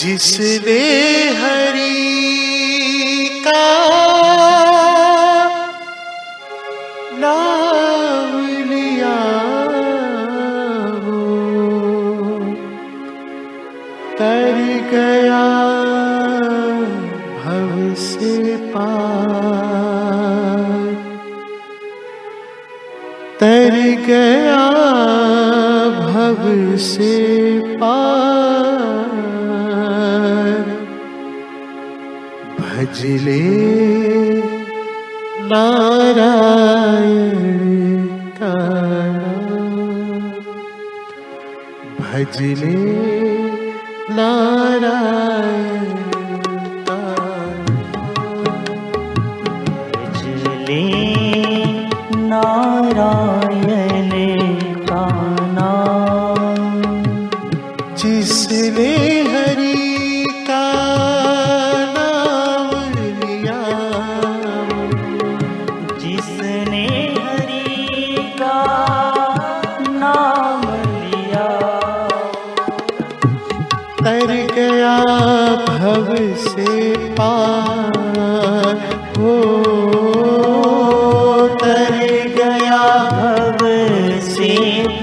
जिसने हरि का नाम लिया हो, तर गया भव से पार। तर गया भव से पार। भजले नारायण का भजले नारायण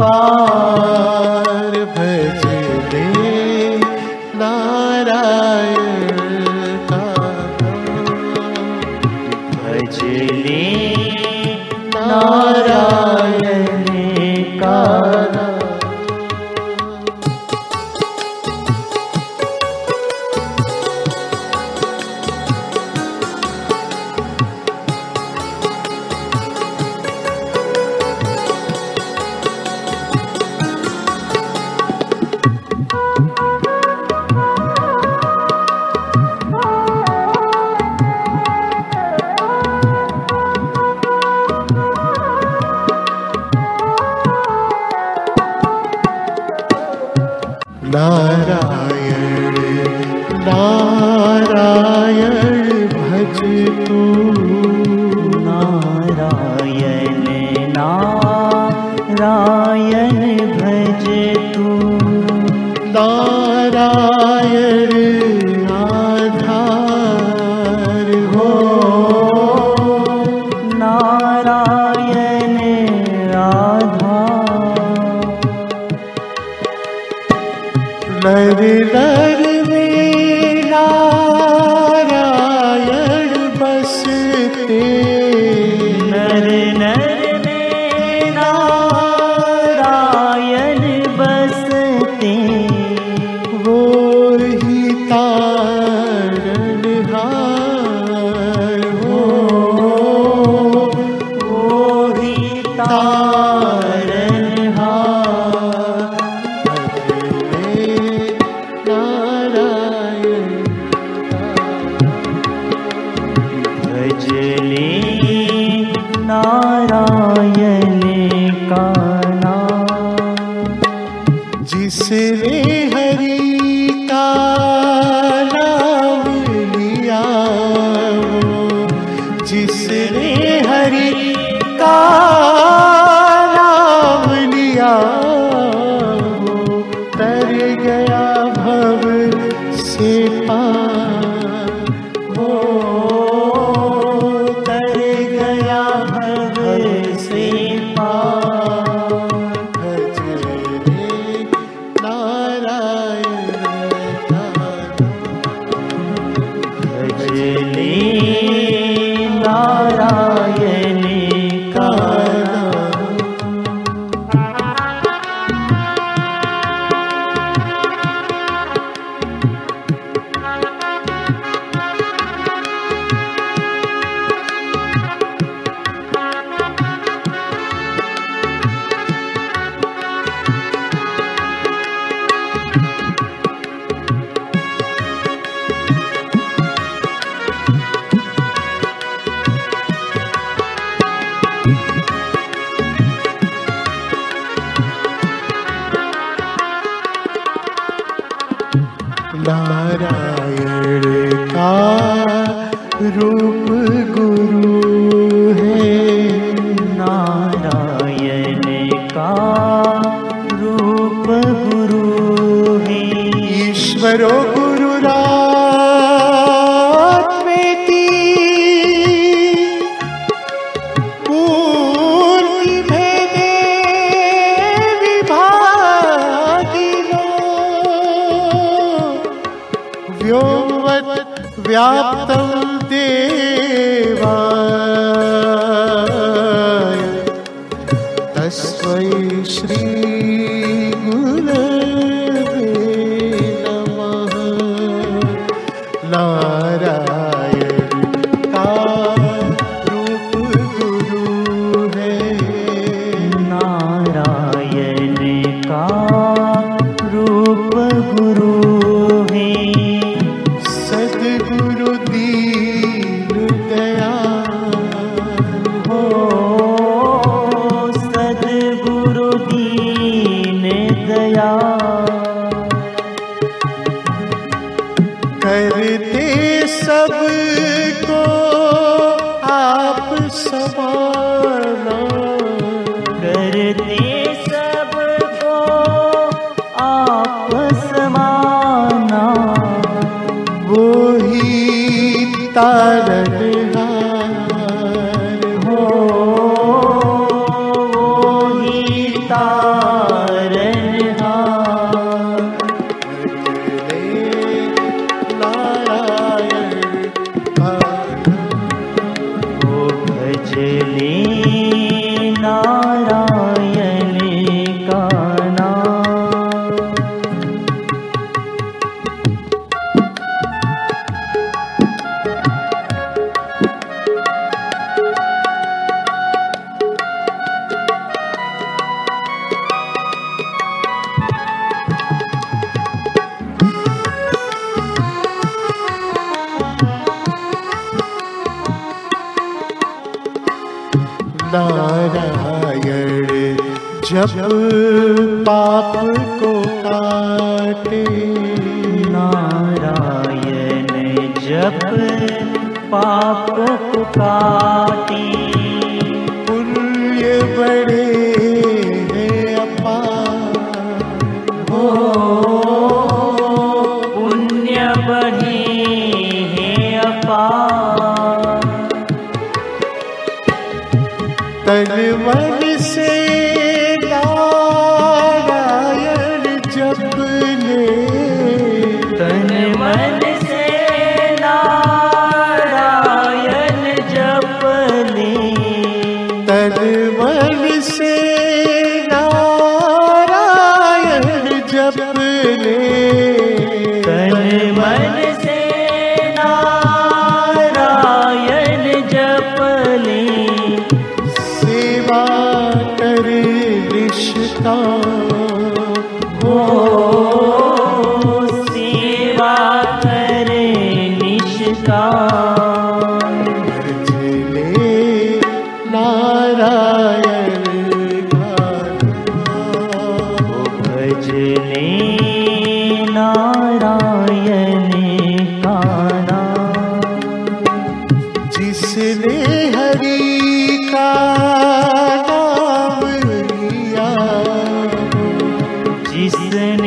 पार भज दे नारायण का भज ले नारायण Krishna. Hare नैन हरि का नाम लिया। नारायण का रूप गुरु श्री गुरु करते सबको आप समाना वो ही तारक जब पाप को काटे नारायण जब पाप को काटे। पुण्य बड़े हैं अपार हो पुण्य बड़े हैं अपार तन मन से जब जिसने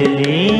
Berlim.